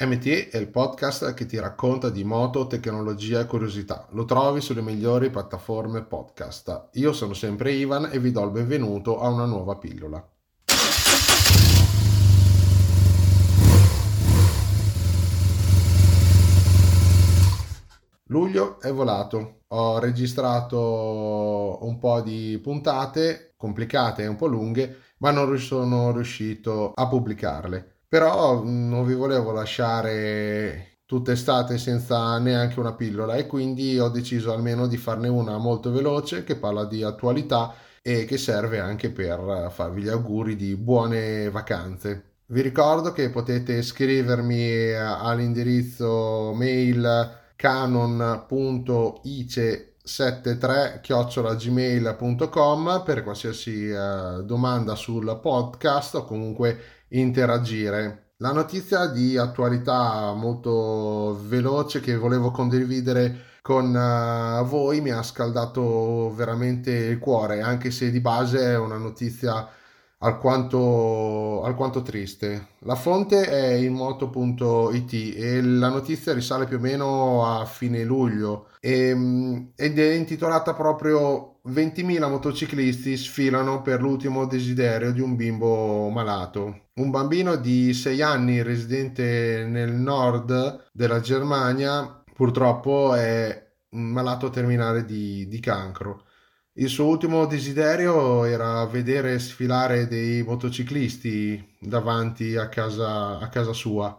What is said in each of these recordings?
MT è il podcast che ti racconta di moto, tecnologia e curiosità. Lo trovi sulle migliori piattaforme podcast. Io sono sempre Ivan e vi do il benvenuto a una nuova pillola. Luglio è volato. Ho registrato un po' di puntate complicate e un po' lunghe, ma non sono riuscito a pubblicarle però non vi volevo lasciare tutta estate senza neanche una pillola e quindi ho deciso almeno di farne una molto veloce che parla di attualità e che serve anche per farvi gli auguri di buone vacanze. Vi ricordo che potete scrivermi all'indirizzo mail canon.ice73 chiocciolagmail.com per qualsiasi uh, domanda sul podcast o comunque interagire. La notizia di attualità molto veloce che volevo condividere con uh, voi mi ha scaldato veramente il cuore, anche se di base è una notizia alquanto, alquanto triste. La fonte è il moto.it e la notizia risale più o meno a fine luglio e, ehm, ed è intitolata proprio 20.000 motociclisti sfilano per l'ultimo desiderio di un bimbo malato. Un bambino di 6 anni residente nel nord della Germania purtroppo è malato terminale di, di cancro. Il suo ultimo desiderio era vedere sfilare dei motociclisti davanti a casa, a casa sua.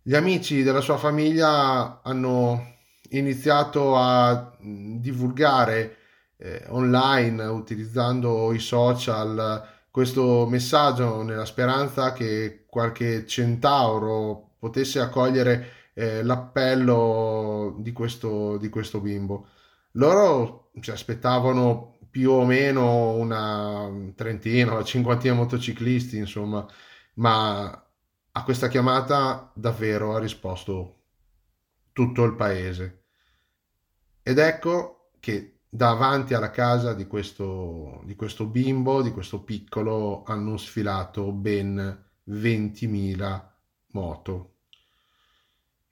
Gli amici della sua famiglia hanno iniziato a divulgare eh, online utilizzando i social questo messaggio nella speranza che qualche centauro potesse accogliere eh, l'appello di questo, di questo bimbo. Loro ci aspettavano più o meno una trentina, una cinquantina motociclisti, insomma, ma a questa chiamata davvero ha risposto tutto il paese. Ed ecco che davanti alla casa di questo, di questo bimbo, di questo piccolo, hanno sfilato ben 20.000 moto.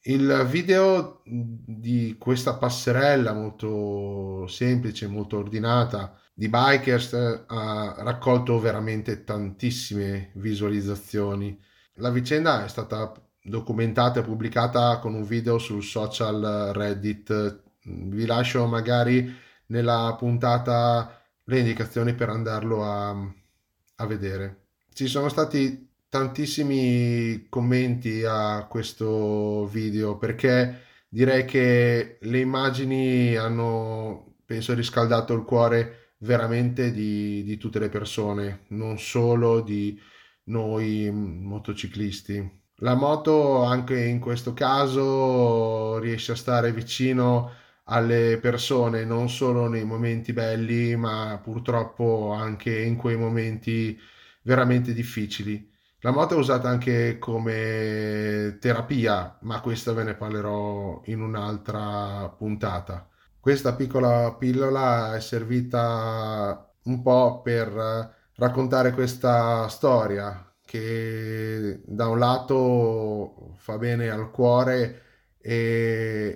Il video di questa passerella molto semplice, molto ordinata di bikers ha raccolto veramente tantissime visualizzazioni. La vicenda è stata documentata e pubblicata con un video sul social Reddit. Vi lascio magari nella puntata le indicazioni per andarlo a, a vedere. Ci sono stati tantissimi commenti a questo video perché direi che le immagini hanno, penso, riscaldato il cuore veramente di, di tutte le persone, non solo di noi motociclisti. La moto anche in questo caso riesce a stare vicino alle persone non solo nei momenti belli, ma purtroppo anche in quei momenti veramente difficili. La moto è usata anche come terapia, ma questo ve ne parlerò in un'altra puntata. Questa piccola pillola è servita un po' per raccontare questa storia che da un lato fa bene al cuore e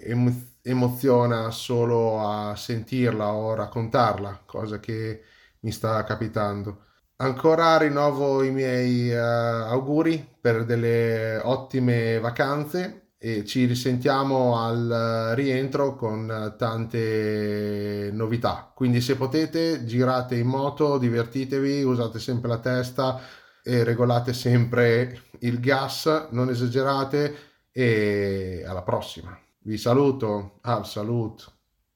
emoziona solo a sentirla o raccontarla, cosa che mi sta capitando Ancora rinnovo i miei uh, auguri per delle ottime vacanze e ci risentiamo al rientro con tante novità. Quindi se potete girate in moto, divertitevi, usate sempre la testa e regolate sempre il gas, non esagerate e alla prossima. Vi saluto, al saluto.